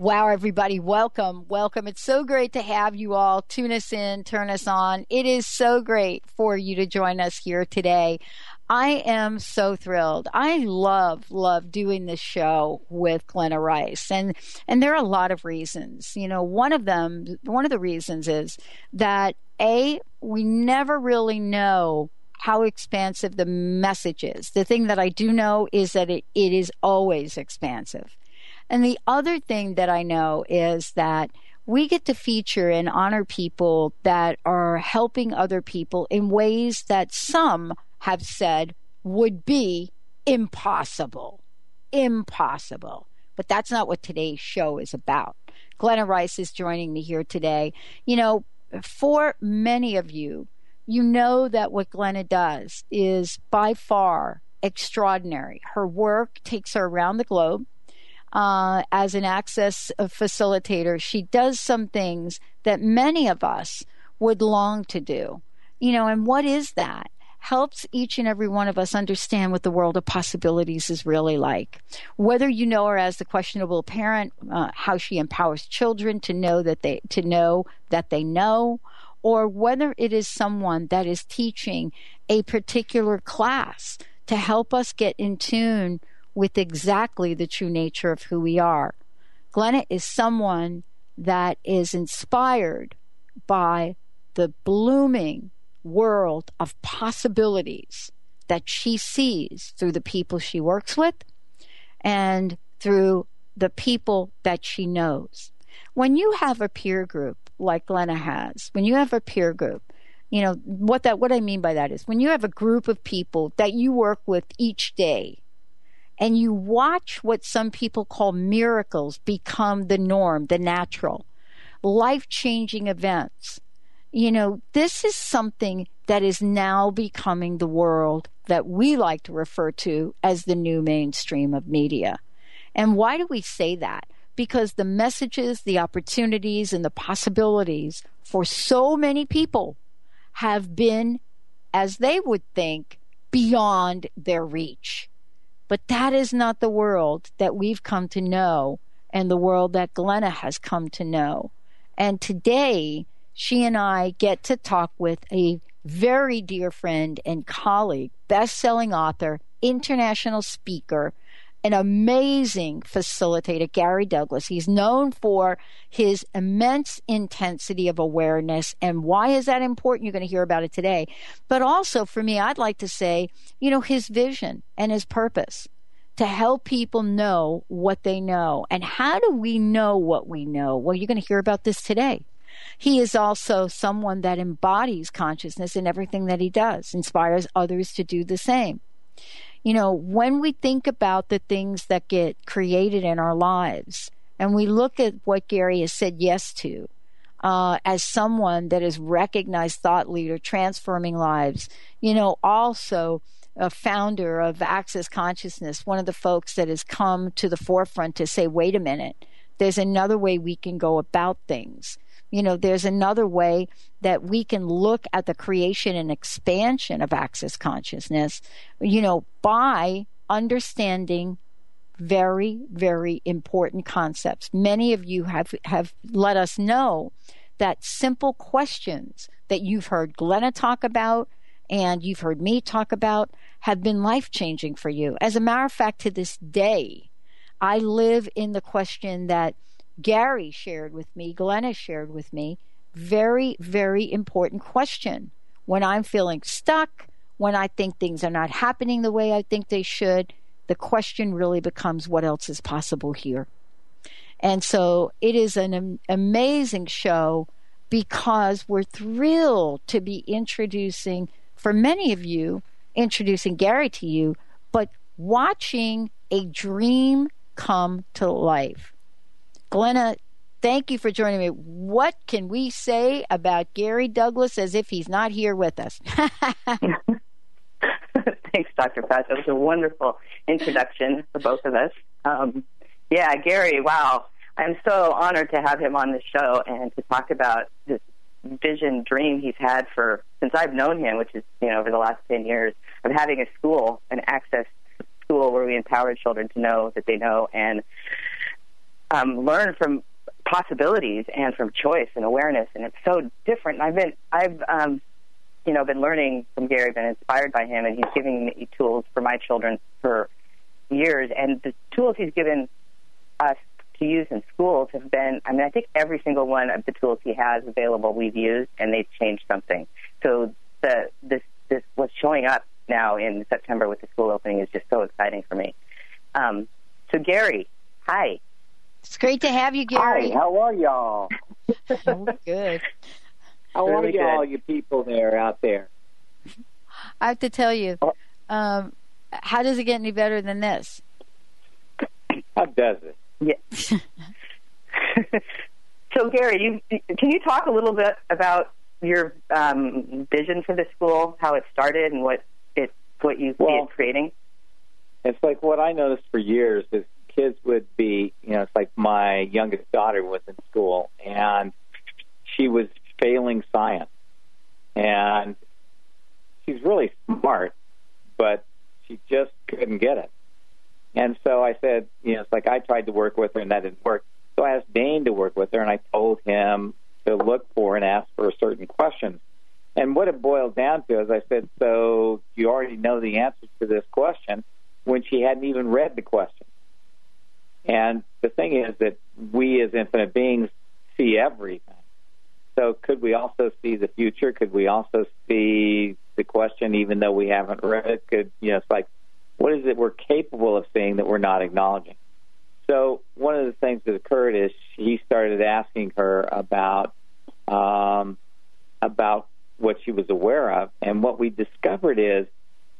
Wow, everybody, welcome. Welcome. It's so great to have you all tune us in, turn us on. It is so great for you to join us here today. I am so thrilled. I love, love doing this show with Glenna Rice. And, and there are a lot of reasons. You know, one of them, one of the reasons is that A, we never really know how expansive the message is. The thing that I do know is that it, it is always expansive. And the other thing that I know is that we get to feature and honor people that are helping other people in ways that some have said would be impossible. Impossible. But that's not what today's show is about. Glenna Rice is joining me here today. You know, for many of you, you know that what Glenna does is by far extraordinary. Her work takes her around the globe uh, as an access facilitator, she does some things that many of us would long to do. You know, and what is that? Helps each and every one of us understand what the world of possibilities is really like. Whether you know her as the questionable parent, uh, how she empowers children to know that they to know that they know, or whether it is someone that is teaching a particular class to help us get in tune with exactly the true nature of who we are. Glenna is someone that is inspired by the blooming world of possibilities that she sees through the people she works with and through the people that she knows. When you have a peer group like Glenna has, when you have a peer group, you know what that what I mean by that is when you have a group of people that you work with each day and you watch what some people call miracles become the norm, the natural, life changing events. You know, this is something that is now becoming the world that we like to refer to as the new mainstream of media. And why do we say that? Because the messages, the opportunities, and the possibilities for so many people have been, as they would think, beyond their reach. But that is not the world that we've come to know and the world that Glenna has come to know. And today, she and I get to talk with a very dear friend and colleague, best selling author, international speaker, an amazing facilitator, Gary Douglas. He's known for his immense intensity of awareness. And why is that important? You're going to hear about it today. But also for me, I'd like to say, you know, his vision and his purpose to help people know what they know. And how do we know what we know? Well, you're going to hear about this today. He is also someone that embodies consciousness in everything that he does, inspires others to do the same you know, when we think about the things that get created in our lives and we look at what Gary has said yes to, uh, as someone that is recognized thought leader, transforming lives, you know, also a founder of Access Consciousness, one of the folks that has come to the forefront to say, wait a minute, there's another way we can go about things. You know, there's another way that we can look at the creation and expansion of access consciousness, you know, by understanding very, very important concepts. Many of you have, have let us know that simple questions that you've heard Glenna talk about and you've heard me talk about have been life changing for you. As a matter of fact, to this day, I live in the question that Gary shared with me, Glenna shared with me. Very, very important question. When I'm feeling stuck, when I think things are not happening the way I think they should, the question really becomes what else is possible here? And so it is an amazing show because we're thrilled to be introducing, for many of you, introducing Gary to you, but watching a dream come to life. Glenna, thank you for joining me. What can we say about Gary Douglas as if he's not here with us? Thanks, Dr. Pat. That was a wonderful introduction for both of us. Um, yeah, Gary, wow. I'm so honored to have him on the show and to talk about this vision dream he's had for since I've known him, which is you know over the last ten years of having a school, an access school where we empower children to know that they know and um, learn from possibilities and from choice and awareness. And it's so different. I've been I've um, you know been learning from Gary, been inspired by him, and he's giving me tools for my children for years. And the tools he's given us to use in schools have been, I mean, I think every single one of the tools he has available we've used and they've changed something. So the, this, this, what's showing up now in September with the school opening is just so exciting for me. Um, so Gary, hi. It's great to have you, Gary. Hi, how are y'all? oh, good. How really are y'all, you people there out there? I have to tell you, oh. um, how does it get any better than this? How does it? Yeah. so, Gary, you, can you talk a little bit about your um, vision for the school, how it started, and what it what you well, see it creating? It's like what I noticed for years is kids would be, you know, it's like my youngest daughter was in school and she was failing science, and she's really smart, but she just couldn't get it. And so I said, you know, it's like I tried to work with her and that didn't work. So I asked Dane to work with her and I told him to look for and ask for a certain questions. And what it boiled down to is I said, so you already know the answer to this question when she hadn't even read the question. And the thing is that we as infinite beings see everything. So could we also see the future? Could we also see the question even though we haven't read it? Could you know it's like what is it we're capable of seeing that we're not acknowledging? So one of the things that occurred is he started asking her about um, about what she was aware of, and what we discovered is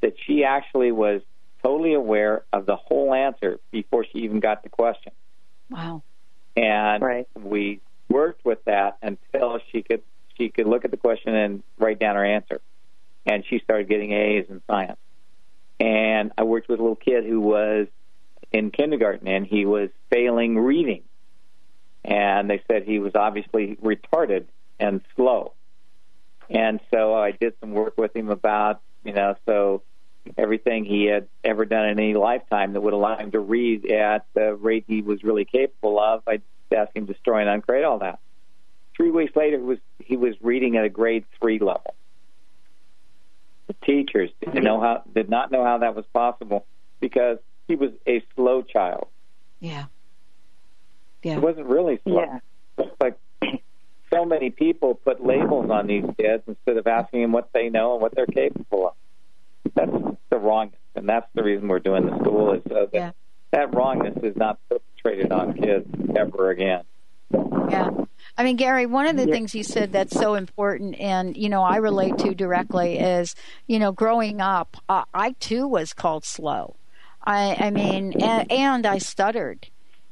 that she actually was totally aware of the whole answer before she even got the question. Wow! And right. we worked with that until she could she could look at the question and write down her answer, and she started getting A's in science. And I worked with a little kid who was in kindergarten and he was failing reading. And they said he was obviously retarded and slow. And so I did some work with him about, you know, so everything he had ever done in any lifetime that would allow him to read at the rate he was really capable of, I asked him to destroy and uncreate all that. Three weeks later, was he was reading at a grade three level. The teachers didn't mm-hmm. know how did not know how that was possible because he was a slow child. Yeah. Yeah. He wasn't really slow. Yeah. It's like so many people put labels on these kids instead of asking them what they know and what they're capable of. That's the wrongness, and that's the reason we're doing the school is so that yeah. that wrongness is not perpetrated on kids ever again. Yeah. I mean, Gary, one of the things you said that's so important, and you know, I relate to directly is, you know, growing up, uh, I too was called slow. I, I mean, and, and I stuttered.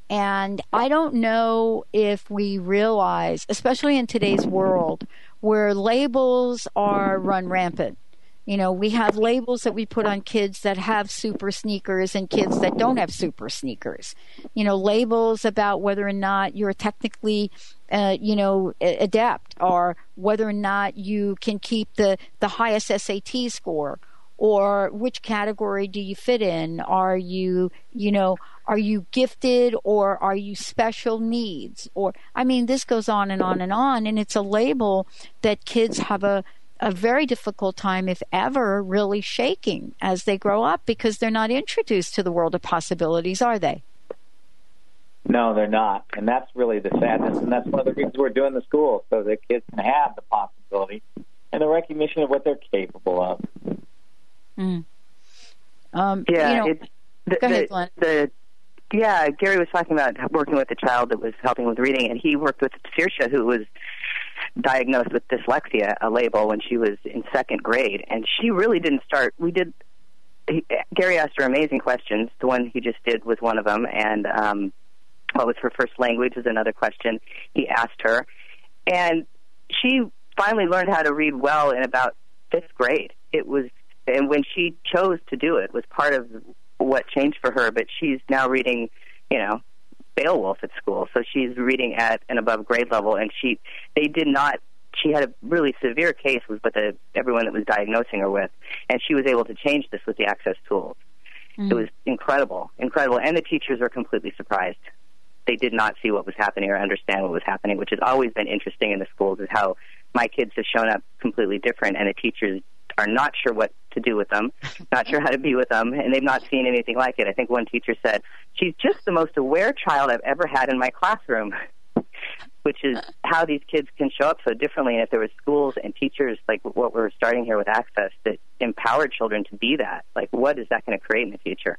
And I don't know if we realize, especially in today's world, where labels are run rampant you know, we have labels that we put on kids that have super sneakers and kids that don't have super sneakers. You know, labels about whether or not you're technically, uh, you know, adept or whether or not you can keep the, the highest SAT score or which category do you fit in? Are you, you know, are you gifted or are you special needs? Or, I mean, this goes on and on and on. And it's a label that kids have a, a very difficult time, if ever, really shaking as they grow up because they're not introduced to the world of possibilities, are they? No, they're not. And that's really the sadness. And that's one of the reasons we're doing the school, so that kids can have the possibility and the recognition of what they're capable of. Mm. Um, yeah, you know, it's, the, go ahead, the, Glenn. the yeah, Gary was talking about working with a child that was helping with reading, and he worked with Saoirse, who was diagnosed with dyslexia, a label, when she was in second grade, and she really didn't start. We did. He, Gary asked her amazing questions. The one he just did was one of them, and um, what was her first language was another question he asked her, and she finally learned how to read well in about fifth grade. It was, and when she chose to do it, was part of what changed for her. But she's now reading, you know, Beowulf at school, so she's reading at an above grade level, and she they did not. She had a really severe case with the everyone that was diagnosing her with, and she was able to change this with the access tools. Mm. It was incredible, incredible, and the teachers were completely surprised. They did not see what was happening or understand what was happening, which has always been interesting in the schools. Is how my kids have shown up completely different, and the teachers are not sure what to do with them, not sure how to be with them, and they've not seen anything like it. I think one teacher said, She's just the most aware child I've ever had in my classroom, which is how these kids can show up so differently. And if there were schools and teachers like what we're starting here with Access that empower children to be that, like what is that going to create in the future?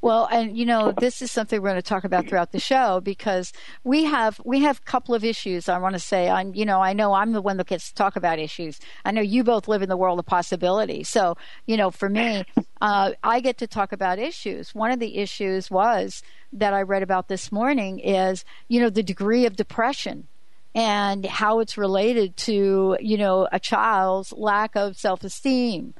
Well, and you know, this is something we're going to talk about throughout the show because we have we have a couple of issues. I want to say, I'm you know, I know I'm the one that gets to talk about issues. I know you both live in the world of possibility. So, you know, for me, uh, I get to talk about issues. One of the issues was that I read about this morning is you know the degree of depression and how it's related to you know a child's lack of self esteem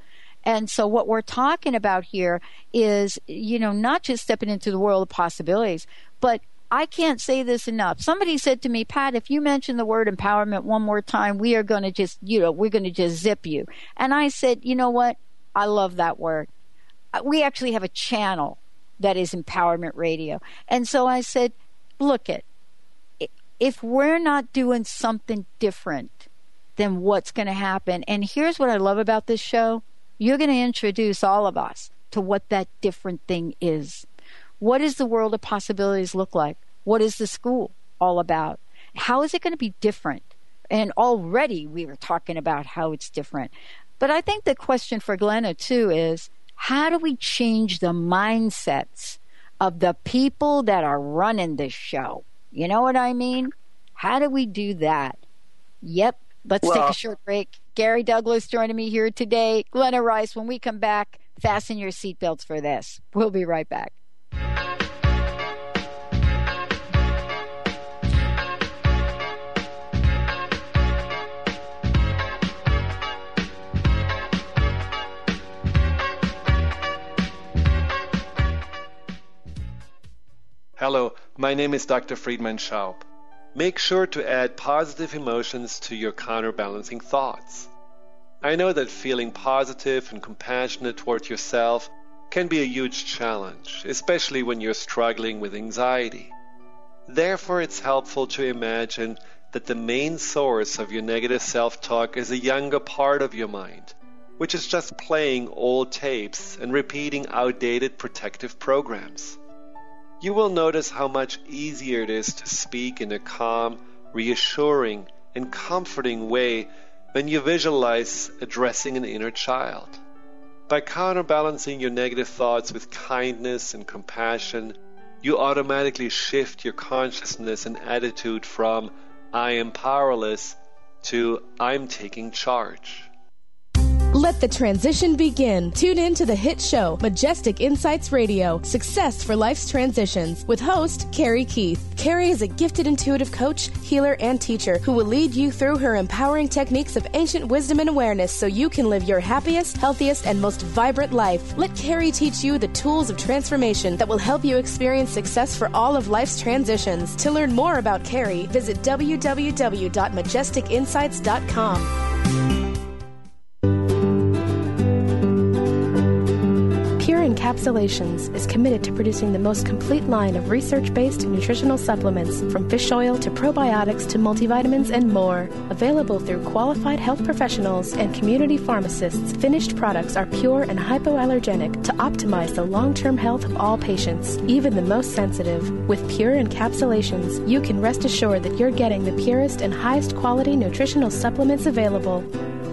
and so what we're talking about here is, you know, not just stepping into the world of possibilities, but I can't say this enough. Somebody said to me, Pat, if you mention the word empowerment one more time, we are going to just, you know, we're going to just zip you. And I said, you know what? I love that word. Uh, we actually have a channel that is empowerment radio. And so I said, look it, if we're not doing something different, then what's going to happen? And here's what I love about this show you're going to introduce all of us to what that different thing is. What does the world of possibilities look like? What is the school all about? How is it going to be different? And already we were talking about how it's different. But I think the question for Glenna too is how do we change the mindsets of the people that are running this show? You know what I mean? How do we do that? Yep. Let's well, take a short break. Gary Douglas joining me here today. Glenna Rice, when we come back, fasten your seatbelts for this. We'll be right back. Hello, my name is Dr. Friedemann Schaub. Make sure to add positive emotions to your counterbalancing thoughts. I know that feeling positive and compassionate toward yourself can be a huge challenge, especially when you're struggling with anxiety. Therefore, it's helpful to imagine that the main source of your negative self talk is a younger part of your mind, which is just playing old tapes and repeating outdated protective programs you will notice how much easier it is to speak in a calm, reassuring, and comforting way when you visualize addressing an inner child. By counterbalancing your negative thoughts with kindness and compassion, you automatically shift your consciousness and attitude from I am powerless to I'm taking charge. Let the transition begin. Tune in to the hit show, Majestic Insights Radio Success for Life's Transitions, with host Carrie Keith. Carrie is a gifted intuitive coach, healer, and teacher who will lead you through her empowering techniques of ancient wisdom and awareness so you can live your happiest, healthiest, and most vibrant life. Let Carrie teach you the tools of transformation that will help you experience success for all of life's transitions. To learn more about Carrie, visit www.majesticinsights.com. Encapsulations is committed to producing the most complete line of research based nutritional supplements from fish oil to probiotics to multivitamins and more. Available through qualified health professionals and community pharmacists, finished products are pure and hypoallergenic to optimize the long term health of all patients, even the most sensitive. With Pure Encapsulations, you can rest assured that you're getting the purest and highest quality nutritional supplements available.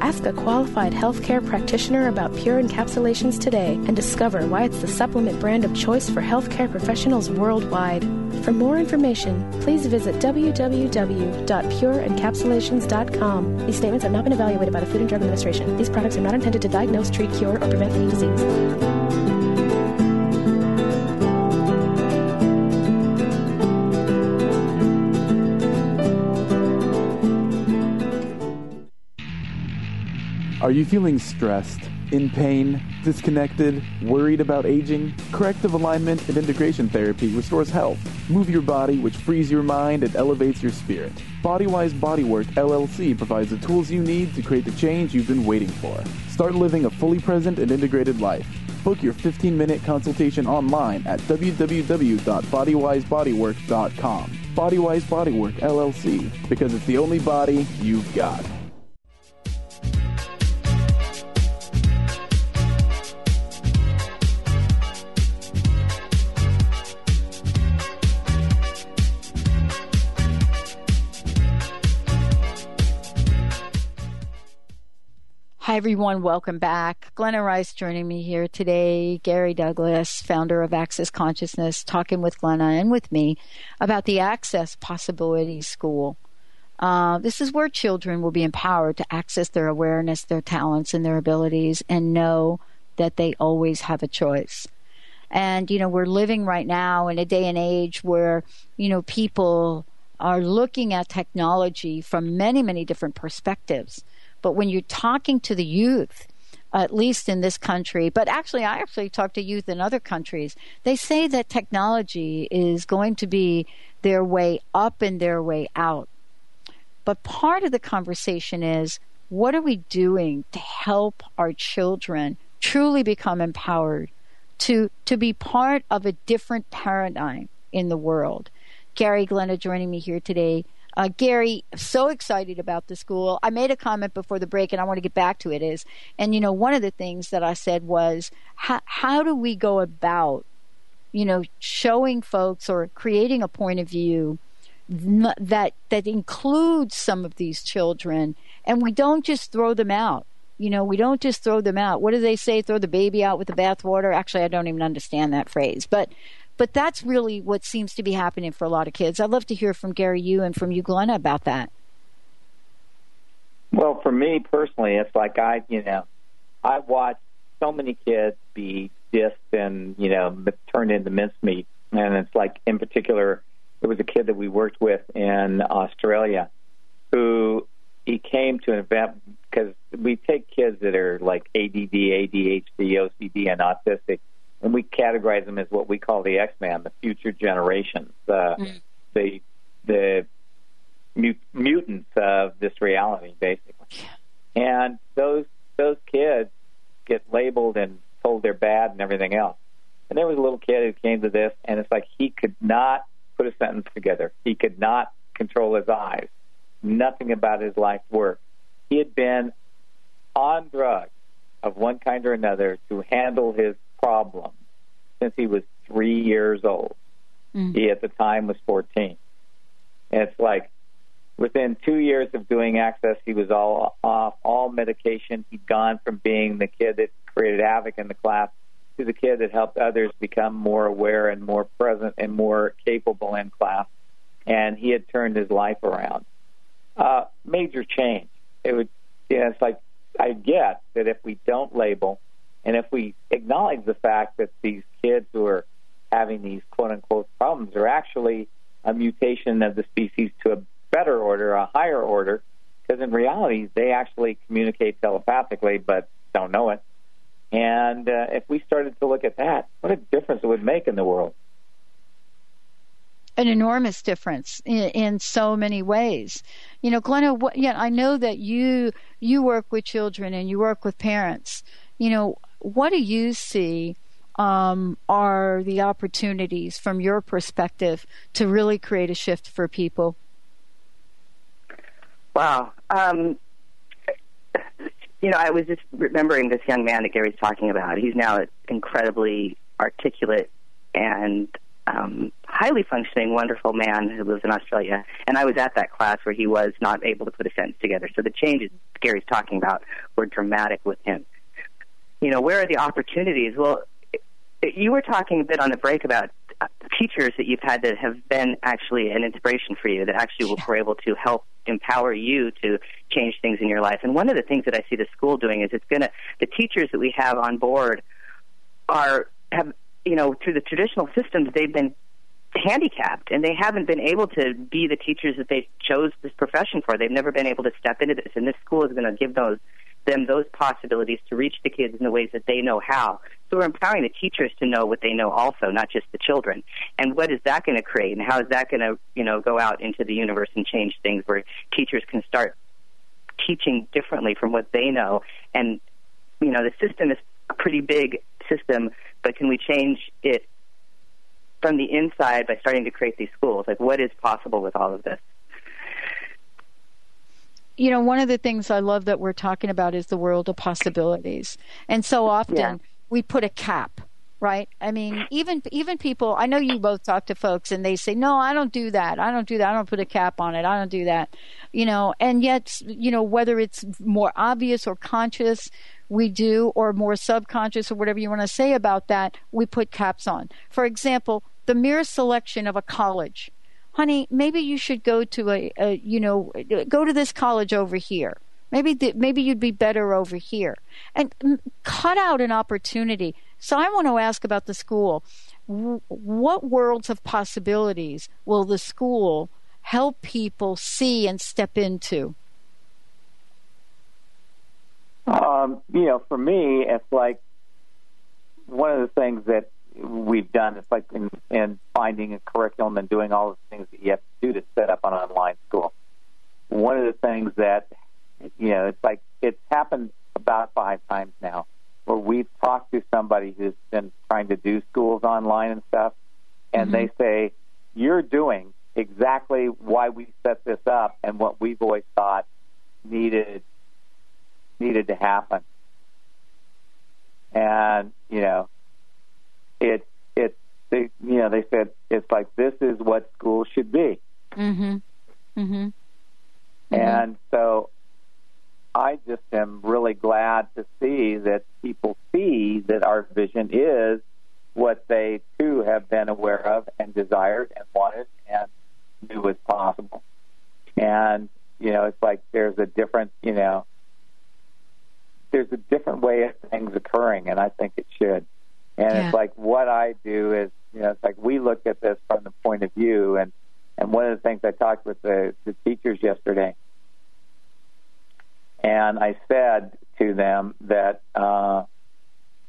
Ask a qualified healthcare practitioner about Pure Encapsulations today and discover why it's the supplement brand of choice for healthcare professionals worldwide. For more information, please visit www.pureencapsulations.com. These statements have not been evaluated by the Food and Drug Administration. These products are not intended to diagnose, treat, cure, or prevent any disease. Are you feeling stressed, in pain, disconnected, worried about aging? Corrective alignment and integration therapy restores health. Move your body, which frees your mind and elevates your spirit. Bodywise Bodywork LLC provides the tools you need to create the change you've been waiting for. Start living a fully present and integrated life. Book your 15 minute consultation online at www.bodywisebodywork.com. Bodywise Bodywork LLC, because it's the only body you've got. Hi, everyone. Welcome back. Glenna Rice joining me here today. Gary Douglas, founder of Access Consciousness, talking with Glenna and with me about the Access Possibility School. Uh, this is where children will be empowered to access their awareness, their talents, and their abilities and know that they always have a choice. And, you know, we're living right now in a day and age where, you know, people are looking at technology from many, many different perspectives. But when you're talking to the youth, at least in this country, but actually, I actually talk to youth in other countries, they say that technology is going to be their way up and their way out. But part of the conversation is what are we doing to help our children truly become empowered to, to be part of a different paradigm in the world? Gary Glenna joining me here today uh, Gary, so excited about the school. I made a comment before the break, and I want to get back to it. Is and you know one of the things that I said was how how do we go about you know showing folks or creating a point of view that that includes some of these children, and we don't just throw them out. You know, we don't just throw them out. What do they say? Throw the baby out with the bathwater. Actually, I don't even understand that phrase, but but that's really what seems to be happening for a lot of kids. I'd love to hear from Gary, you, and from you, Glenna, about that. Well, for me personally, it's like I, you know, I watched so many kids be dissed and, you know, turned into mincemeat. And it's like, in particular, there was a kid that we worked with in Australia who he came to an event because we take kids that are like ADD, ADHD, OCD, and autistic, and we categorize them as what we call the X-Man, the future generations, uh, mm. the the mut- mutants of this reality, basically. And those those kids get labeled and told they're bad and everything else. And there was a little kid who came to this, and it's like he could not put a sentence together. He could not control his eyes. Nothing about his life worked. He had been on drugs of one kind or another to handle his problem since he was three years old. Mm. He at the time was 14. And it's like within two years of doing access, he was all off all medication. He'd gone from being the kid that created havoc in the class to the kid that helped others become more aware and more present and more capable in class. And he had turned his life around. Uh, major change. It would, you know, it's like I get that if we don't label and if we acknowledge the fact that these kids who are having these quote unquote problems are actually a mutation of the species to a better order, a higher order, because in reality they actually communicate telepathically but don't know it. And uh, if we started to look at that, what a difference it would make in the world. An enormous difference in, in so many ways. You know, Glenna, what, yeah, I know that you you work with children and you work with parents. You know, what do you see um, are the opportunities from your perspective to really create a shift for people? Wow. Um, you know, I was just remembering this young man that Gary's talking about. He's now incredibly articulate and um, highly functioning, wonderful man who lives in Australia. And I was at that class where he was not able to put a sentence together. So the changes Gary's talking about were dramatic with him. You know, where are the opportunities? Well, you were talking a bit on the break about teachers that you've had that have been actually an inspiration for you, that actually were able to help empower you to change things in your life. And one of the things that I see the school doing is it's going to, the teachers that we have on board are, have, you know, through the traditional systems, they've been handicapped and they haven't been able to be the teachers that they chose this profession for. They've never been able to step into this. And this school is going to give those them those possibilities to reach the kids in the ways that they know how. So we're empowering the teachers to know what they know also, not just the children. And what is that going to create? And how is that going to, you know, go out into the universe and change things where teachers can start teaching differently from what they know? And, you know, the system is a pretty big system, but can we change it from the inside by starting to create these schools? Like, what is possible with all of this? You know, one of the things I love that we're talking about is the world of possibilities. And so often yeah. we put a cap, right? I mean, even even people, I know you both talk to folks and they say, "No, I don't do that. I don't do that. I don't put a cap on it. I don't do that." You know, and yet, you know, whether it's more obvious or conscious, we do or more subconscious or whatever you want to say about that, we put caps on. For example, the mere selection of a college honey, maybe you should go to a, a you know, go to this college over here. Maybe maybe you'd be better over here, and cut out an opportunity. So I want to ask about the school. What worlds of possibilities will the school help people see and step into? Um, you know, for me, it's like one of the things that we've done. It's like in, in finding a curriculum and doing all the things that you have to do to set up an online school. One of the things that, you know, it's like it's happened about five times now where we've talked to somebody who's been trying to do schools online and stuff, and mm-hmm. they say, You're doing exactly why we set this up and what we've always thought needed needed to happen. And, you know, it it they you know they said it's like this is what school should be. Mhm. Mhm. And so I just am really glad to see that people see that our vision is what they too have been aware of and desired and wanted and knew was possible. And, you know, it's like there's a different, you know, there's a different way of things occurring, and I think it should. And yeah. it's like what I do is, you know, it's like we look at this from the point of view, and and one of the things I talked with the, the teachers yesterday, and I said to them that uh,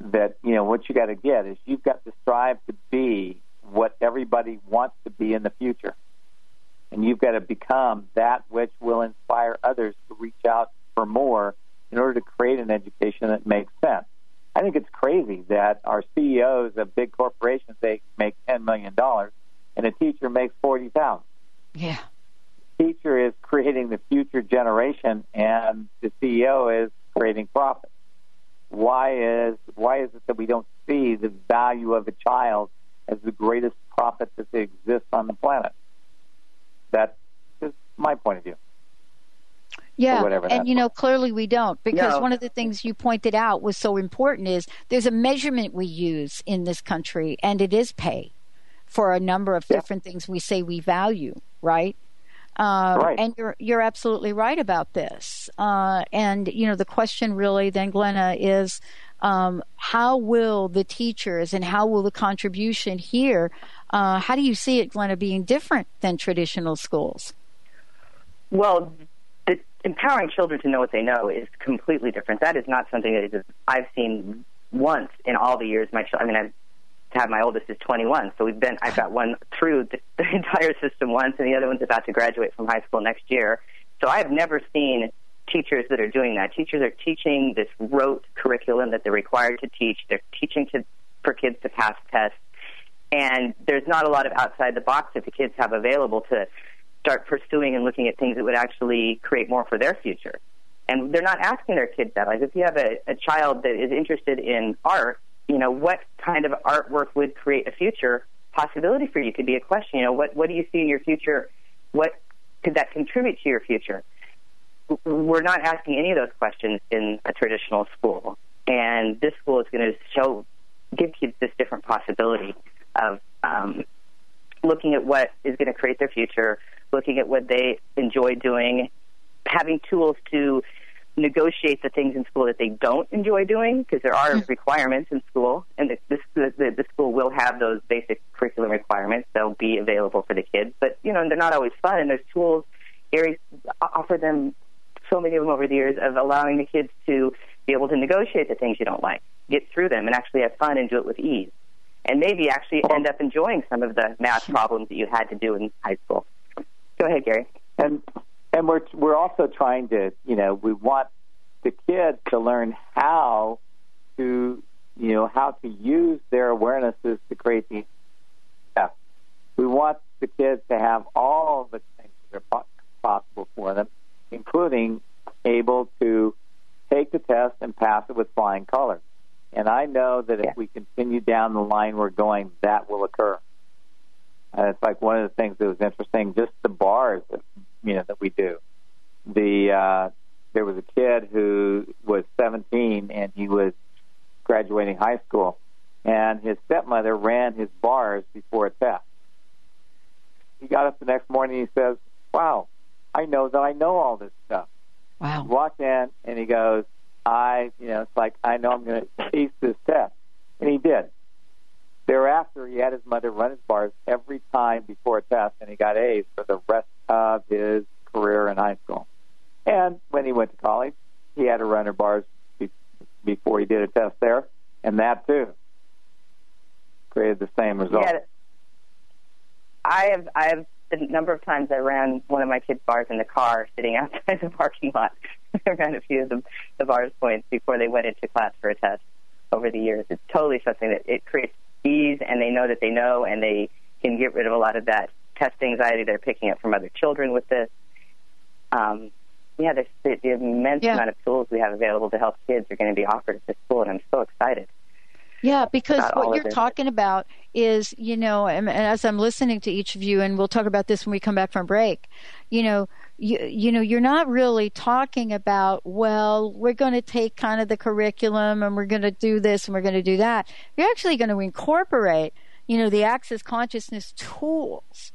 that you know what you got to get is you've got to strive to be what everybody wants to be in the future, and you've got to become that which will inspire others to reach out for more in order to create an education that makes sense. I think it's crazy that our CEOs of big corporations they make ten million dollars, and a teacher makes forty thousand. Yeah, teacher is creating the future generation, and the CEO is creating profit. Why is why is it that we don't see the value of a child as the greatest profit that exists on the planet? That's my point of view. Yeah, and you know, clearly we don't because no. one of the things you pointed out was so important is there's a measurement we use in this country, and it is pay for a number of yeah. different things we say we value, right? Uh, right. And you're you're absolutely right about this. Uh, and you know, the question really then, Glenna, is um, how will the teachers and how will the contribution here? Uh, how do you see it, Glenna, being different than traditional schools? Well, empowering children to know what they know is completely different. That is not something that I've seen once in all the years my child I mean I've my oldest is 21, so we've been I've got one through the, the entire system once, and the other one's about to graduate from high school next year. So I've never seen teachers that are doing that. Teachers are teaching this rote curriculum that they're required to teach. They're teaching to for kids to pass tests. And there's not a lot of outside the box that the kids have available to start pursuing and looking at things that would actually create more for their future. And they're not asking their kids that. Like if you have a, a child that is interested in art, you know, what kind of artwork would create a future possibility for you could be a question. You know, what what do you see in your future? What could that contribute to your future? We're not asking any of those questions in a traditional school, and this school is going to show give kids this different possibility of um, looking at what is going to create their future, looking at what they enjoy doing, having tools to negotiate the things in school that they don't enjoy doing because there are hmm. requirements in school, and the, the, the, the school will have those basic curriculum requirements. They'll be available for the kids, but you know they're not always fun. And there's tools. Aries offer them so many of them over the years of allowing the kids to be able to negotiate the things you don't like, get through them, and actually have fun and do it with ease, and maybe actually end up enjoying some of the math hmm. problems that you had to do in high school. Go ahead, Gary. And and we're we're also trying to you know we want the kids to learn how to you know how to use their awarenesses to create the yeah. We want the kids to have all the things that are possible for them, including able to take the test and pass it with flying colors. And I know that if we continue down the line we're going, that will occur. And it's like one of the things that was interesting, just the bars that you know that we do. The uh, there was a kid who was 17 and he was graduating high school, and his stepmother ran his bars before a test. He got up the next morning and he says, "Wow, I know that I know all this stuff." Wow. He walked in and he goes, "I, you know, it's like I know I'm going to ace this test," and he did. Thereafter, he had his mother run his bars every time before a test, and he got A's for the rest of his career in high school. And when he went to college, he had to run her bars be- before he did a test there, and that too created the same result. Yeah, I have I have a number of times I ran one of my kids' bars in the car, sitting outside the parking lot. I ran a few of the, the bars points before they went into class for a test. Over the years, it's totally something that it creates ease, and they know that they know, and they can get rid of a lot of that test anxiety they're picking up from other children with this. Um, yeah, the, the immense Yeah. amount of tools we have available to help kids are going to be offered at this school, and I'm so excited. Yeah, because what you're talking about is, you know, and, and as I'm listening to each of you, and we'll talk about this when we come back from break, you know, you, you know, you're not really talking about, well, we're going to take kind of the curriculum and we're going to do this and we're going to do that. You're actually going to incorporate, you know, the access consciousness tools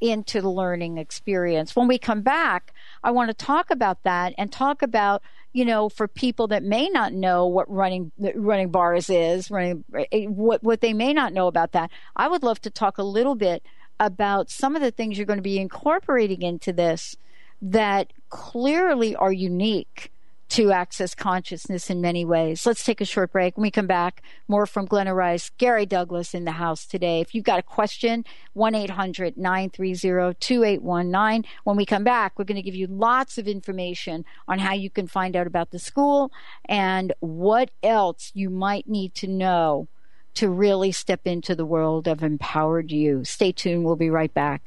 into the learning experience. When we come back, I want to talk about that and talk about, you know, for people that may not know what running running bars is, running eh, what what they may not know about that. I would love to talk a little bit about some of the things you're going to be incorporating into this that clearly are unique to access consciousness in many ways. Let's take a short break. When we come back, more from Glenna Rice, Gary Douglas in the house today. If you've got a question, 1 800 930 2819. When we come back, we're going to give you lots of information on how you can find out about the school and what else you might need to know to really step into the world of empowered you. Stay tuned. We'll be right back.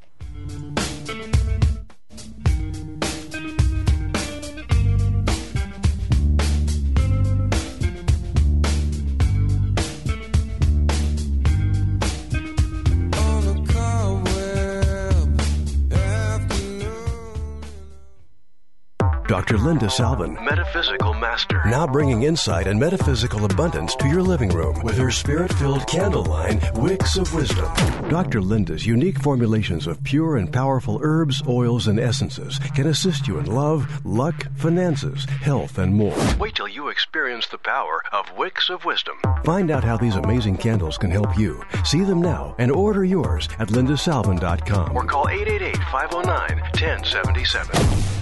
Dr. Linda Salvin, Metaphysical Master, now bringing insight and metaphysical abundance to your living room with her spirit filled candle line, Wicks of Wisdom. Dr. Linda's unique formulations of pure and powerful herbs, oils, and essences can assist you in love, luck, finances, health, and more. Wait till you experience the power of Wicks of Wisdom. Find out how these amazing candles can help you. See them now and order yours at lindasalvin.com or call 888 509 1077.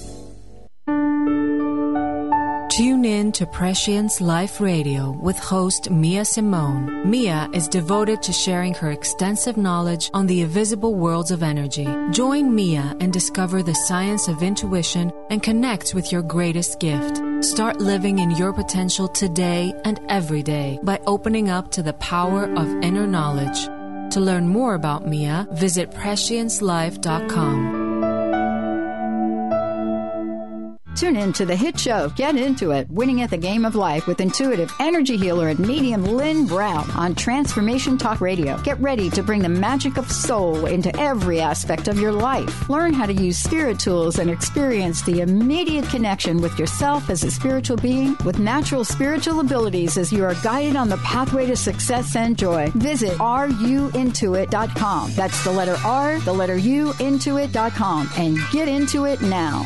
Tune in to Prescience Life Radio with host Mia Simone. Mia is devoted to sharing her extensive knowledge on the invisible worlds of energy. Join Mia and discover the science of intuition and connect with your greatest gift. Start living in your potential today and every day by opening up to the power of inner knowledge. To learn more about Mia, visit presciencelife.com. Tune in to the hit show Get Into It, Winning at the Game of Life with intuitive energy healer and medium Lynn Brown on Transformation Talk Radio. Get ready to bring the magic of soul into every aspect of your life. Learn how to use spirit tools and experience the immediate connection with yourself as a spiritual being with natural spiritual abilities as you are guided on the pathway to success and joy. Visit ruintuit.com. That's the letter R, the letter U, intuit.com, and get into it now.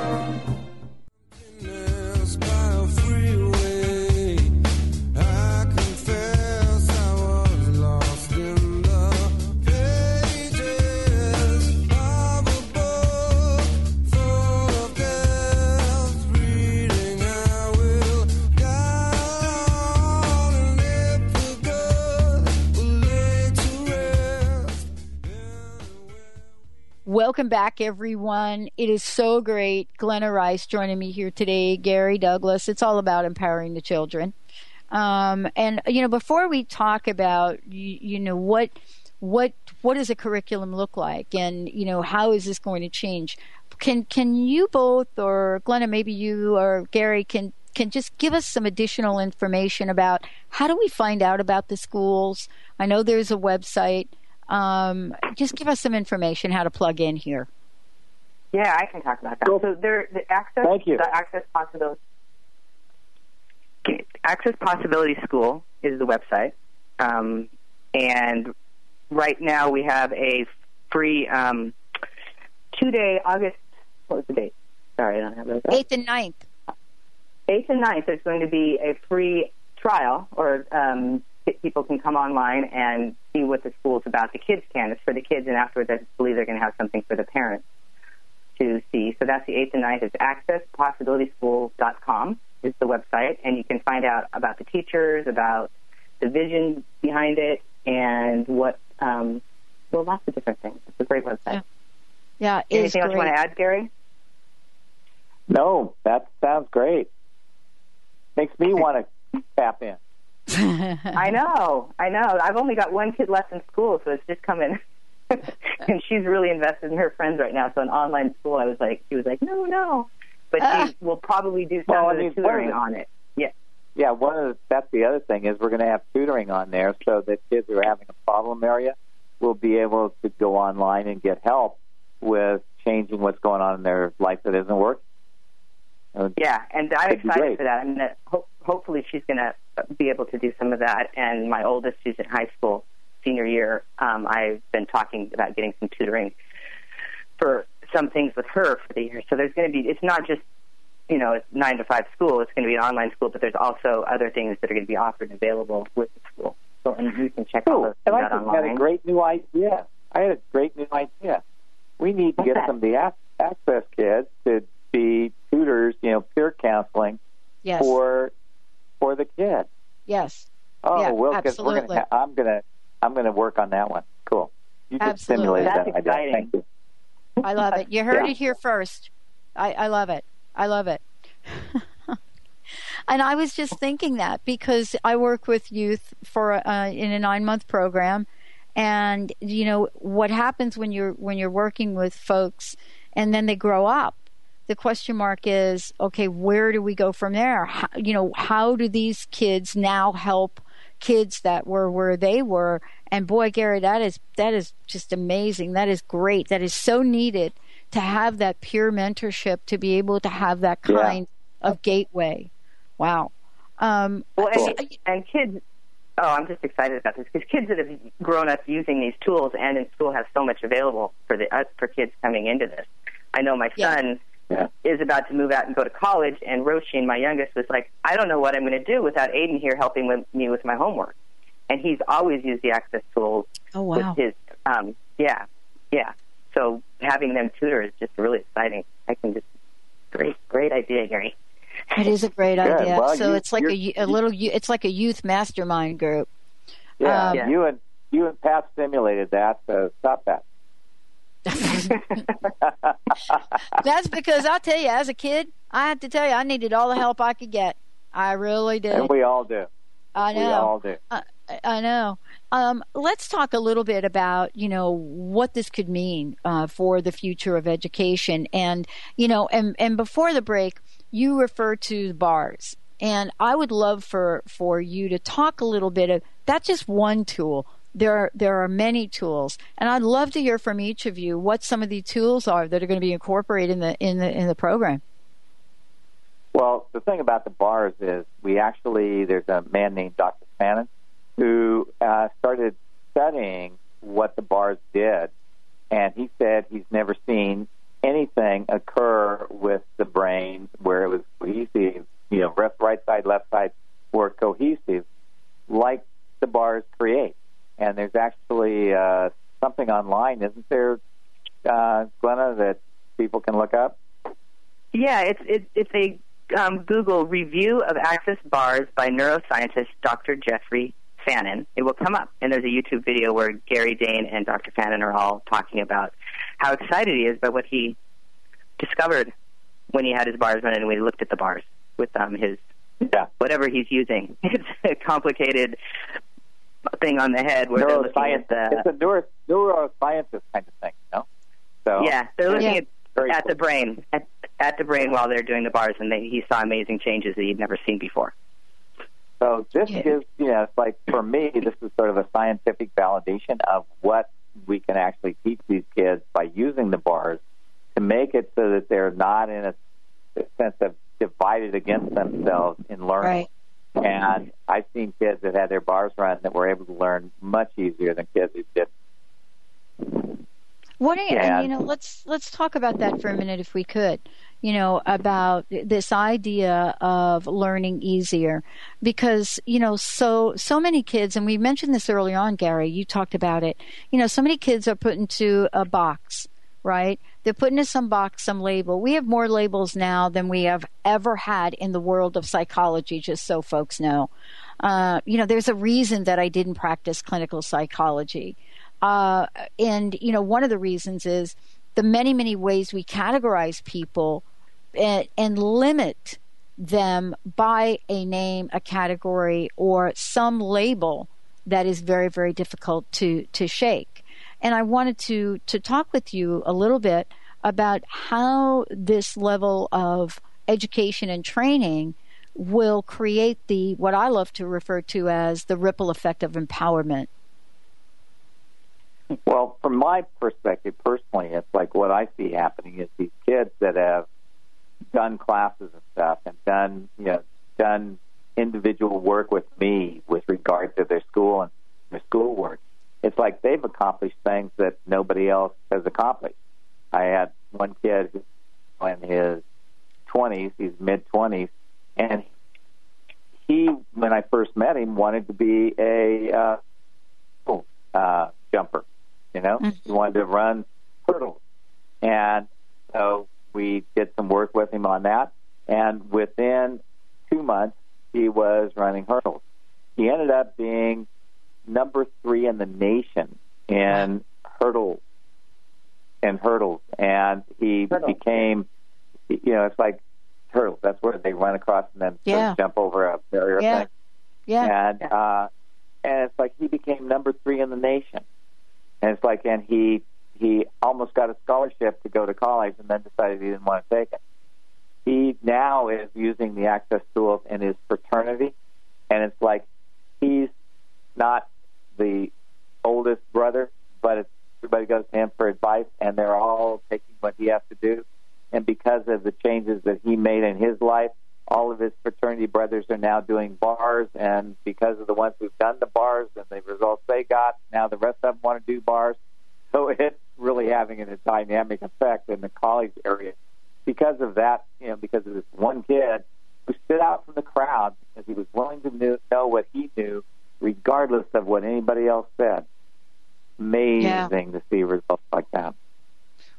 Welcome back, everyone. It is so great. Glenna Rice joining me here today, Gary Douglas. It's all about empowering the children. Um, and you know, before we talk about you, you know what what what does a curriculum look like, and you know how is this going to change? Can can you both, or Glenna, maybe you or Gary, can can just give us some additional information about how do we find out about the schools? I know there's a website. Um, just give us some information how to plug in here. Yeah, I can talk about that. So there, the access, Thank you. the access possibility, access possibility school is the website, um, and right now we have a free um, two day August. What was the date? Sorry, I don't have those. Eighth and 9th. Eighth and 9th, there's going to be a free trial, or um, people can come online and see what the school's about. The kids can. It's for the kids, and afterwards, I believe they're going to have something for the parents to see. So that's the 8th and 9th. It's accesspossibilityschool.com is the website, and you can find out about the teachers, about the vision behind it, and what, um, well, lots of different things. It's a great website. Yeah, it Anything is else you want to add, Gary? No, that sounds great. Makes me want to tap in. I know, I know. I've only got one kid left in school, so it's just coming. and she's really invested in her friends right now. So an online school, I was like, she was like, no, no, but she will probably do some Well, of the mean, tutoring what- on it. Yeah, Yeah, one of the, that's the other thing is we're going to have tutoring on there so that kids who are having a problem area will be able to go online and get help with changing what's going on in their life that isn't working. Uh, yeah, and I'm excited great. for that. I mean, that ho- hopefully she's going to be able to do some of that. And my oldest, who's in high school, senior year, um, I've been talking about getting some tutoring for some things with her for the year. So there's going to be. It's not just you know, it's nine to five school. It's going to be an online school, but there's also other things that are going to be offered and available with the school. So, and you can check all those and things I out just had a great new idea. I had a great new idea. We need to What's get that? some of the access kids to be tutors, you know, peer counseling Yes. for for the kid. Yes. Oh, Yeah, well, 'cause we're gonna. Ha- I'm gonna. I'm gonna work on that one. Cool. You just Absolutely. stimulated That's that idea. exciting. Thank you. I love it. You heard Yeah. it here first. I, I love it. I love it. and I was just thinking that because I work with youth for uh, in a nine month program, and you know what happens when you're when you're working with folks, and then they grow up. The question mark is, okay, where do we go from there? How, you know, how do these kids now help kids that were where they were. And boy, Gary, that is that is just amazing. That is great. That is so needed to have that peer mentorship to be able to have that kind yeah. of gateway. Wow. Um, well, and, and kids. Oh, I'm just excited about this because kids that have grown up using these tools and in school have so much available for the uh, for kids coming into this. I know my son yeah. is about to move out and go to college, and Roshin, my youngest, was like, I don't know what I'm going to do without Aiden here helping with me with my homework. And he's always used the access tools. Oh wow! With his, um, yeah, yeah. So having them tutor is just really exciting. I can just great, great idea, Gary. It is a great idea. Well, so you, it's like a, a little. It's like a youth mastermind group. Yeah, um, yeah. you and you and Pat stimulated that. So stop that. That's because I'll tell you, as a kid, I have to tell you, I needed all the help I could get. I really did. And we all do. I know. We all do. I, I know. Um, let's talk a little bit about you know what this could mean uh, for the future of education, and you know, and and before the break, you refer to bars, and I would love for for you to talk a little bit of that's just one tool there are, there are many tools, and I'd love to hear from each of you what some of the tools are that are going to be incorporated in the in the in the program. Well, the thing about the bars is we actually there's a man named Dr. Fannin who uh, started studying what the bars did, and he said he's never seen anything occur with the brain where it was cohesive, you know, right side, left side were cohesive, like the bars create and there's actually uh, something online, isn't there, uh, Glenna, that people can look up? Yeah, it's it, if they um, Google review of access bars by neuroscientist Dr. Jeffrey Fannin, it will come up. And there's a YouTube video where Gary Dain and Dr. Fannin are all talking about how excited he is by what he discovered when he had his bars running and we looked at the bars with um, his yeah. whatever he's using. It's a complicated thing on the head where they're looking at the. It's a neuro, neuroscientist kind of thing, you know. So yeah, they're looking yeah. at at cool. the brain at, at the brain while they're doing the bars, and they, he saw amazing changes that he'd never seen before. So this yeah. is, you know, it's like for me, this is sort of a scientific validation of what we can actually teach these kids by using the bars to make it so that they're not in a, a sense of divided against themselves in learning. Right. And I've seen kids that had their bars run that were able to learn much easier than kids who didn't. What do you, and, you know? Let's let's talk about that for a minute, if we could. You know about this idea of learning easier, because you know so so many kids, and we mentioned this earlier on, Gary. You talked about it. You know, so many kids are put into a box, right? They're putting into some box, some label. We have more labels now than we have ever had in the world of psychology, just so folks know. Uh, you know, there's a reason that I didn't practice clinical psychology. Uh, and, you know, one of the reasons is the many, many ways we categorize people and, and limit them by a name, a category, or some label that is very, very difficult to, to shake. And I wanted to, to talk with you a little bit about how this level of education and training will create the what I love to refer to as the ripple effect of empowerment. Well, from my perspective personally, it's like what I see happening is these kids that have done classes and stuff and done you know done individual work with me with regard to their school and their schoolwork it's like they've accomplished things that nobody else has accomplished. I had one kid who's in his 20s, he's mid 20s, and he, when I first met him, wanted to be a uh, uh, jumper. You know, mm-hmm. he wanted to run hurdles, and so we did some work with him on that. And within two months, he was running hurdles. He ended up being number three in the nation in hurdle in hurdles, and he Hurdle. became, you know, it's like hurdles. That's where they run across and then yeah. jump over a barrier yeah. thing. Yeah. And uh, and it's like he became number three in the nation, and it's like, and he he almost got a scholarship to go to college, and then decided he didn't want to take it. He now is using the access tools in his fraternity, and it's like he's not the oldest brother, but everybody goes to him for advice, and they're all taking what he has to do. And because of the changes that he made in his life, all of his fraternity brothers are now doing bars, and because of the ones who've done the bars and the results they got, now the rest of them want to do bars. So it's really having a dynamic effect in the college area. Because of that, you know, because of this one kid who stood out from the crowd because he was willing to know what he knew, regardless of what anybody else said. Amazing yeah. to see results like that.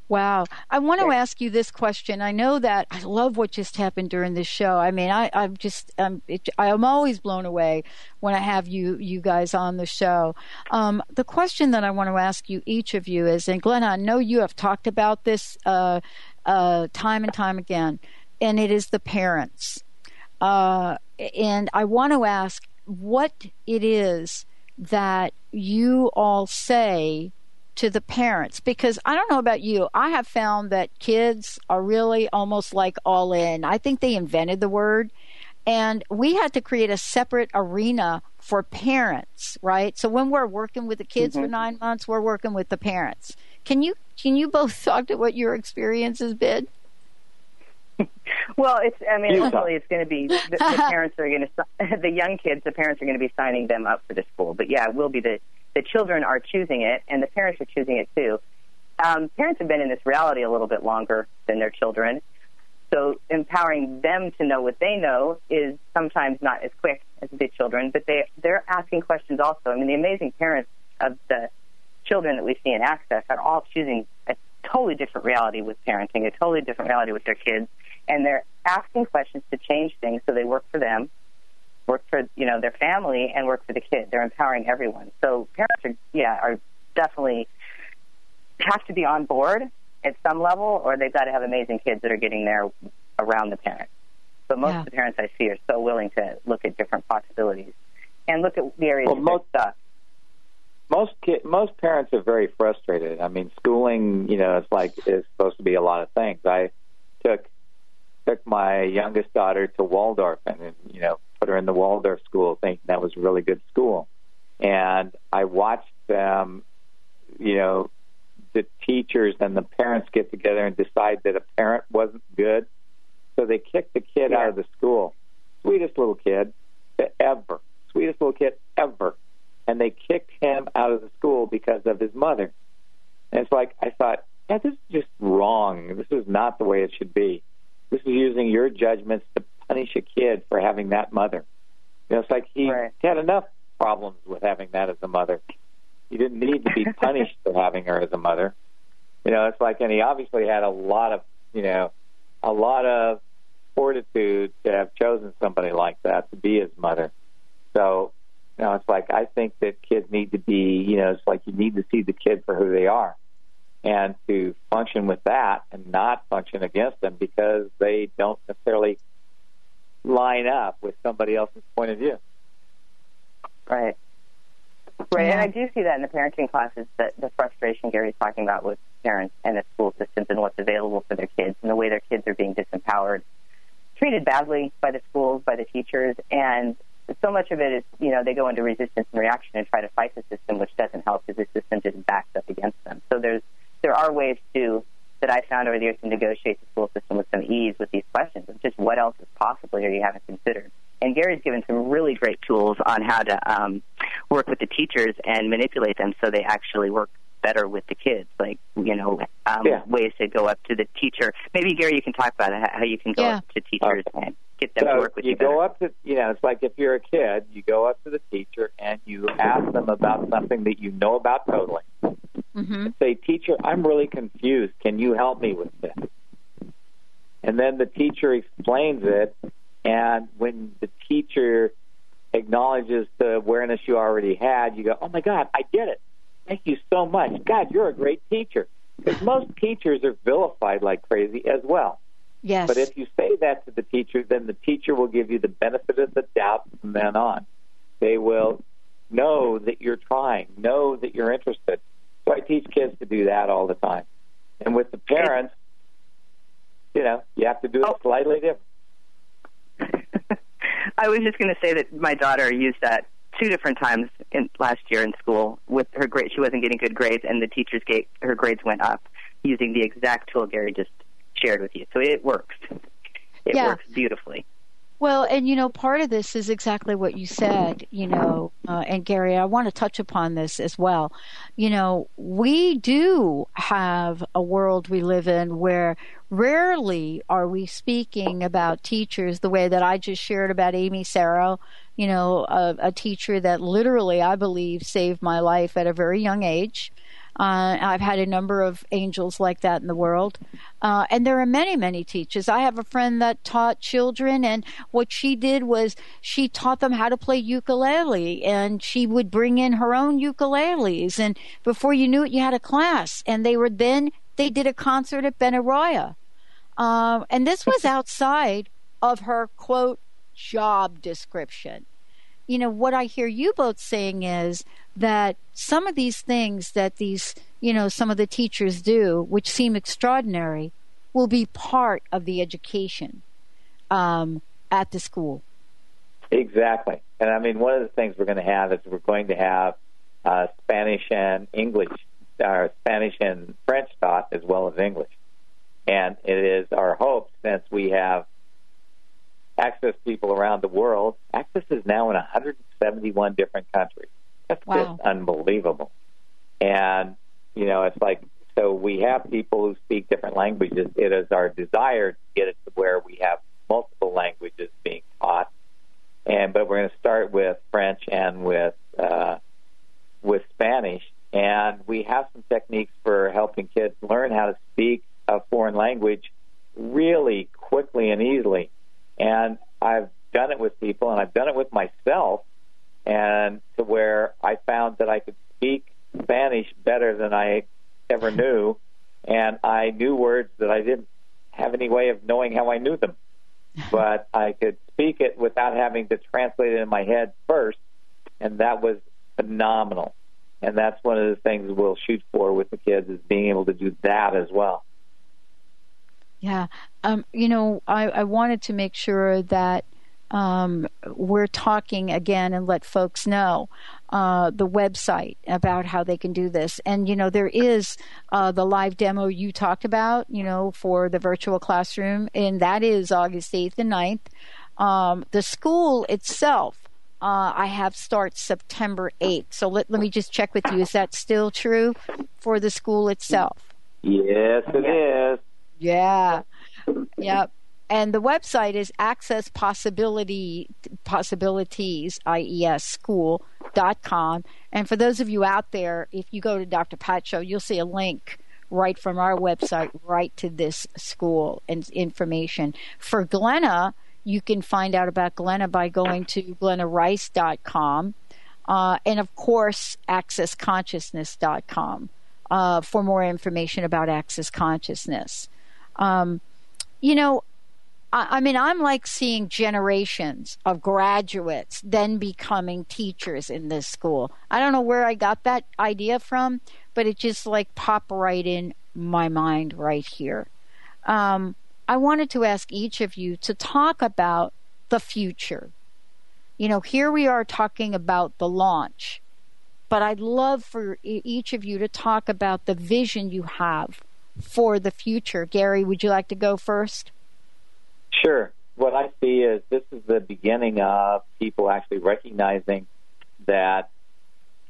Wow. I want to ask you this question. I know that I love what just happened during this show. I mean, I, I'm just, I'm, it, I'm always blown away when I have you, you guys on the show. Um, the question that I want to ask you, each of you, is, and Glenn, I know you have talked about this uh, uh, time and time again, and it is the parents. Uh, and I want to ask what it is that you all say to the parents because I don't know about you. I have found that kids are really almost like all in. I think they invented the word. And we had to create a separate arena for parents, right? So when we're working with the kids mm-hmm. for nine months, we're working with the parents. Can you can you both talk to what your experience has been? well, it's I mean, ultimately it's going to be the, the parents are going to the young kids. The parents are going to be signing them up for the school, but yeah, it will be the the children are choosing it and the parents are choosing it too. Um, parents have been in this reality a little bit longer than their children, so empowering them to know what they know is sometimes not as quick as the children, but they they're asking questions also. I mean, the amazing parents of the children that we see in Access are all choosing a totally different reality with parenting, a totally different reality with their kids, and they're asking questions to change things so they work for them work for you know their family and work for the kid. They're empowering everyone. So parents are yeah are definitely have to be on board at some level, or they've got to have amazing kids that are getting there around the parent. But most yeah. of the parents I see are so willing to look at different possibilities and look at the areas well, most, stuff. Most ki- most parents are very frustrated. I mean, schooling, you know, it's like is supposed to be a lot of things. I took took my youngest daughter to Waldorf, and you know, put her in the Waldorf school, thinking that was a really good school. And I watched them, you know, the teachers and the parents get together and decide that a parent wasn't good. So they kicked the kid yeah. out of the school. Sweetest little kid ever. Sweetest little kid ever. And they kicked him out of the school because of his mother. And it's like, I thought, yeah, this is just wrong. This is not the way it should be. This is using your judgments to punish a kid for having that mother. You know, it's like he right. had enough problems with having that as a mother. He didn't need to be punished for having her as a mother. You know, it's like, and he obviously had a lot of, you know, a lot of fortitude to have chosen somebody like that to be his mother. So, you know, it's like I think that kids need to be, you know, it's like you need to see the kid for who they are and to function with that and not function against them because they don't necessarily line up with somebody else's point of view. Right. Right, and I do see that in the parenting classes, that the frustration Gary's talking about with parents and the school systems and what's available for their kids and the way their kids are being disempowered, treated badly by the schools, by the teachers, and so much of it is, you know, they go into resistance and reaction and try to fight the system, which doesn't help because the system just backs up against them. So there's there are ways to that I found over the years to negotiate the school system with some ease with these questions of just what else is possible here you haven't considered. And Gary's given some really great tools on how to um, work with the teachers and manipulate them so they actually work better with the kids. Like you know, um, yeah. ways to go up to the teacher. Maybe Gary, you can talk about how you can go yeah. up to teachers okay. and get them so to work with you. You go up to you know, it's like if you're a kid, you go up to the teacher and you ask them about something that you know about totally mm-hmm. say, Teacher, I'm really confused. Can you help me with this? And then the teacher explains it. And when the teacher acknowledges the awareness you already had, you go, Oh my God, I get it. Thank you so much. God, you're a great teacher. Because most teachers are vilified like crazy as well. Yes. But if you say that to the teacher, then the teacher will give you the benefit of the doubt from then on. They will know that you're trying, know that you're interested. So I teach kids to do that all the time. And with the parents, you know, you have to do it oh. slightly different. I was just going to say that my daughter used that two different times in last year in school with her grade. She wasn't getting good grades, and the teachers gave her grades went up using the exact tool Gary just shared with you. So it works. It Yeah. works beautifully. Well, and you know, part of this is exactly what you said, you know, uh, and Gary, I want to touch upon this as well. You know, we do have a world we live in where rarely are we speaking about teachers the way that I just shared about Amy Sarrow, you know, a, a teacher that literally, I believe, saved my life at a very young age. Uh, I've had a number of angels like that in the world. Uh, and there are many, many teachers. I have a friend that taught children, and what she did was she taught them how to play ukulele, and she would bring in her own ukuleles. And before you knew it, you had a class. And they were then, they did a concert at Benaroya. Um, and this was outside of her quote job description you know what i hear you both saying is that some of these things that these you know some of the teachers do which seem extraordinary will be part of the education um, at the school Exactly. And I mean, one of the things we're going to have is we're going to have uh, Spanish and English, or Spanish and French taught as well as English. And it is our hope, since we have access people around the world, access is now in 171 different countries. That's Wow. just unbelievable. And, you know, it's like, so we have people who speak different languages. It is our desire to get it to where we have multiple languages being taught and but we're going to start with French and with uh, with Spanish, and we have some techniques for helping kids learn how to speak a foreign language really quickly and easily. And I've done it with people, and I've done it with myself, and to where I found that I could speak Spanish better than I ever knew, and I knew words that I didn't have any way of knowing how I knew them but I could speak it without having to translate it in my head first, and that was phenomenal. And that's one of the things we'll shoot for with the kids is being able to do that as well. Yeah. Um, you know, I, I wanted to make sure that um, we're talking again and let folks know uh, the website about how they can do this. And, you know, there is uh, the live demo you talked about, you know, for the virtual classroom, and that is August 8th and 9th. Um, the school itself, uh, I have starts September 8th. So let, let me just check with you. Is that still true for the school itself? Yes, it is. Yeah. Yep. And the website is access possibility possibilities ies school dot com. And for those of you out there, if you go to Dr. Pat you'll see a link right from our website right to this school and information. For Glenna, you can find out about Glenna by going to glennarice.com. Uh, and of course, accessconsciousness.com uh, for more information about access consciousness. Um, you know, I, mean, I'm like seeing generations of graduates then becoming teachers in this school. I don't know where I got that idea from, but it just like popped right in my mind right here. Um, I wanted to ask each of you to talk about the future. You know, here we are talking about the launch, but I'd love for each of you to talk about the vision you have for the future. Gary, would you like to go first? Sure. What I see is this is the beginning of people actually recognizing that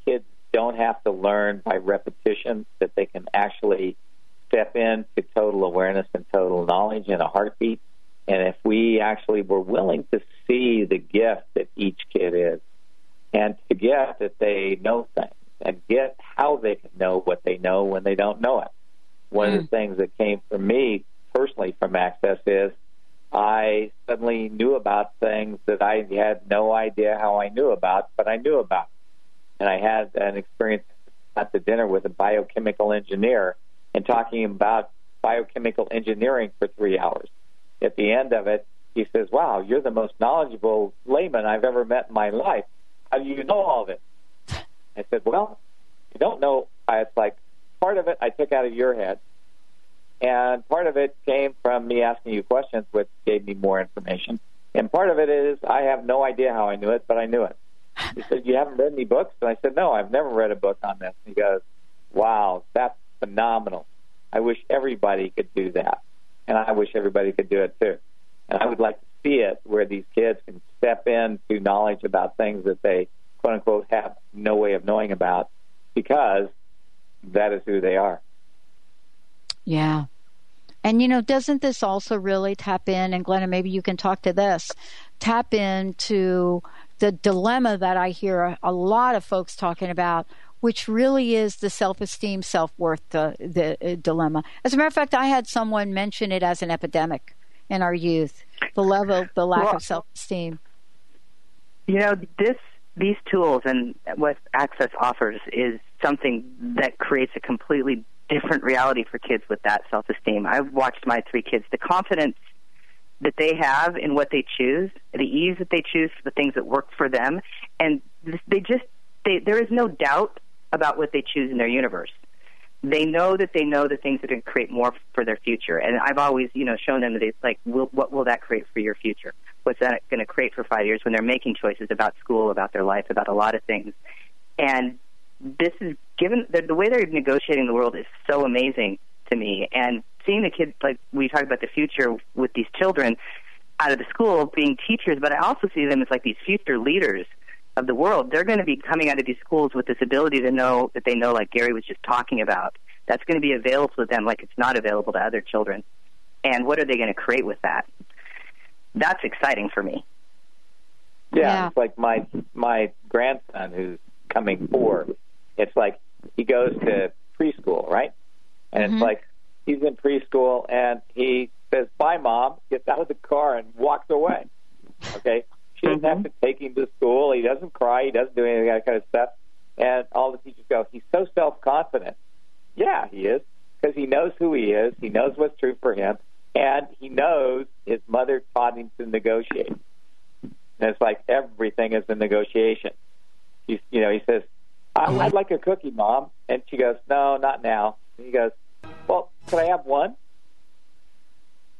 kids don't have to learn by repetition, that they can actually step into total awareness and total knowledge in a heartbeat. And if we actually were willing to see the gift that each kid is and to get that they know things and get how they can know what they know when they don't know it. One of the hmm. things that came from me personally from Access is I suddenly knew about things that I had no idea how I knew about, but I knew about. And I had an experience at the dinner with a biochemical engineer and talking about biochemical engineering for three hours. At the end of it, he says, Wow, you're the most knowledgeable layman I've ever met in my life. How do you know all of it? I said, Well, you don't know. I, it's like part of it I took out of your head, and part of it came from me asking you questions, which gave me more information. And part of it is I have no idea how I knew it, but I knew it. he said, "You haven't read any books?" And I said, "No, I've never read a book on this." And he goes, "Wow, that's phenomenal. I wish everybody could do that, and I wish everybody could do it too. And I would like to see it where these kids can step into knowledge about things that they quote unquote have no way of knowing about because that is who they are." Yeah. And you know, doesn't this also really tap in? And Glenna, maybe you can talk to this. Tap into the dilemma that I hear a, a lot of folks talking about, which really is the self-esteem, self-worth the, the uh, dilemma. As a matter of fact, I had someone mention it as an epidemic in our youth. The level, the lack well, of self-esteem. You know, this these tools and what Access offers is something that creates a completely different reality for kids with that self esteem. I've watched my three kids, the confidence that they have in what they choose, the ease that they choose for the things that work for them, and they just they, there is no doubt about what they choose in their universe. They know that they know the things that are going to create more for their future, and I've always you know shown them that it's like, will, what will that create for your future? What's that going to create for five years when they're making choices about school, about their life, about a lot of things, and this is given the, the way they're negotiating the world is so amazing to me. And seeing the kids, like we talk about the future with these children out of the school being teachers, but I also see them as like these future leaders of the world. They're going to be coming out of these schools with this ability to know that they know, like Gary was just talking about. That's going to be available to them like it's not available to other children. And what are they going to create with that? That's exciting for me. Yeah, yeah. it's like my my grandson who's coming four it's like he goes to preschool, right? And mm-hmm. it's like he's in preschool and he says, "Bye, mom," gets out of the car and walks away. Okay, she doesn't mm-hmm. have to take him to school. He doesn't cry. He doesn't do any of that kind of stuff. And all the teachers go, "He's so self confident." Yeah, he is because he knows who he is. He knows what's true for him, and he knows his him to negotiate. And it's like everything is a negotiation. He's, you know, he says, mm-hmm. I'd like a cookie, Mom. And she goes, No, not now. And he goes, Well, could I have one?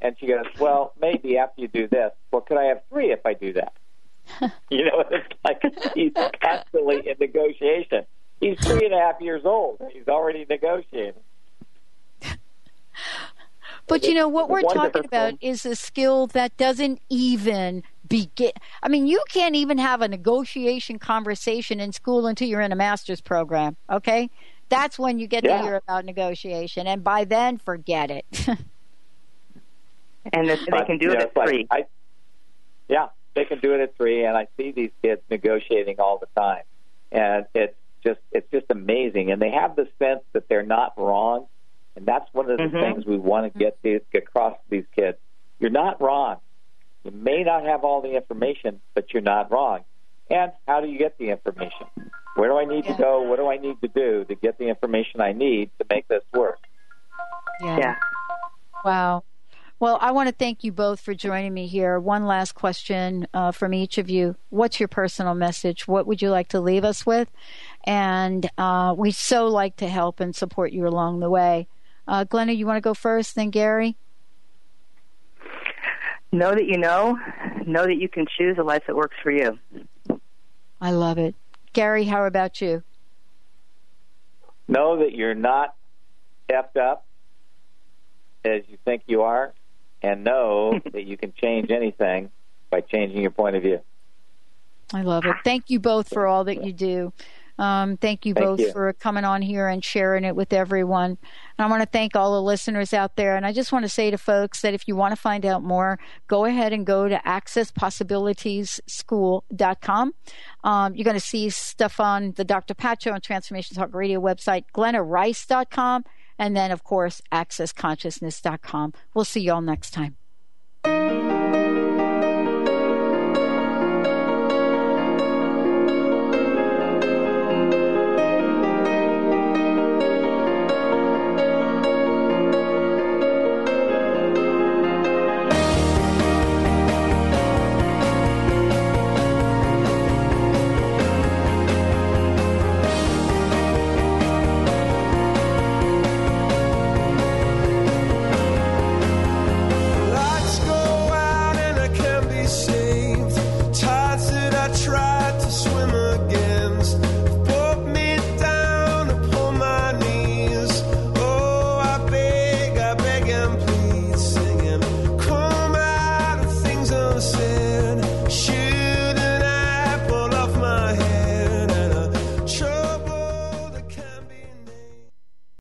And she goes, Well, maybe after you do this. Well, could I have three if I do that? you know, it's like he's constantly in negotiation. He's three and a half years old. He's already negotiating. But you know what we're talking about is a skill that doesn't even begin. I mean, you can't even have a negotiation conversation in school until you're in a master's program. Okay, that's when you get yeah. to hear about negotiation, and by then, forget it. and they can do it at three. I, yeah, they can do it at three, and I see these kids negotiating all the time, and it's just it's just amazing, and they have the sense that they're not wrong, and that's one of the mm-hmm. things we want to get to get across to these kids. You're not wrong. You may not have all the information, but you're not wrong. And how do you get the information? Where do I need yeah. to go? What do I need to do to get the information I need to make this work? Yeah. yeah. Wow. Well, I want to thank you both for joining me here. One last question uh, from each of you. What's your personal message? What would you like to leave us with? And uh, we so like to help and support you along the way. Uh, Glenna, you want to go first, then Gary? know that you know, know that you can choose a life that works for you. I love it. Gary, how about you? Know that you're not effed up as you think you are, and know that you can change anything by changing your point of view. I love it. Thank you both for all that you do. Um, thank you thank both you. for coming on here and sharing it with everyone. And I want to thank all the listeners out there. And I just want to say to folks that if you want to find out more, go ahead and go to accesspossibilitiesschool.com. Um, you're going to see stuff on the Dr. Pat Show and Transformation Talk Radio website, glennarice.com, and then, of course, accessconsciousness.com. We'll see you all next time.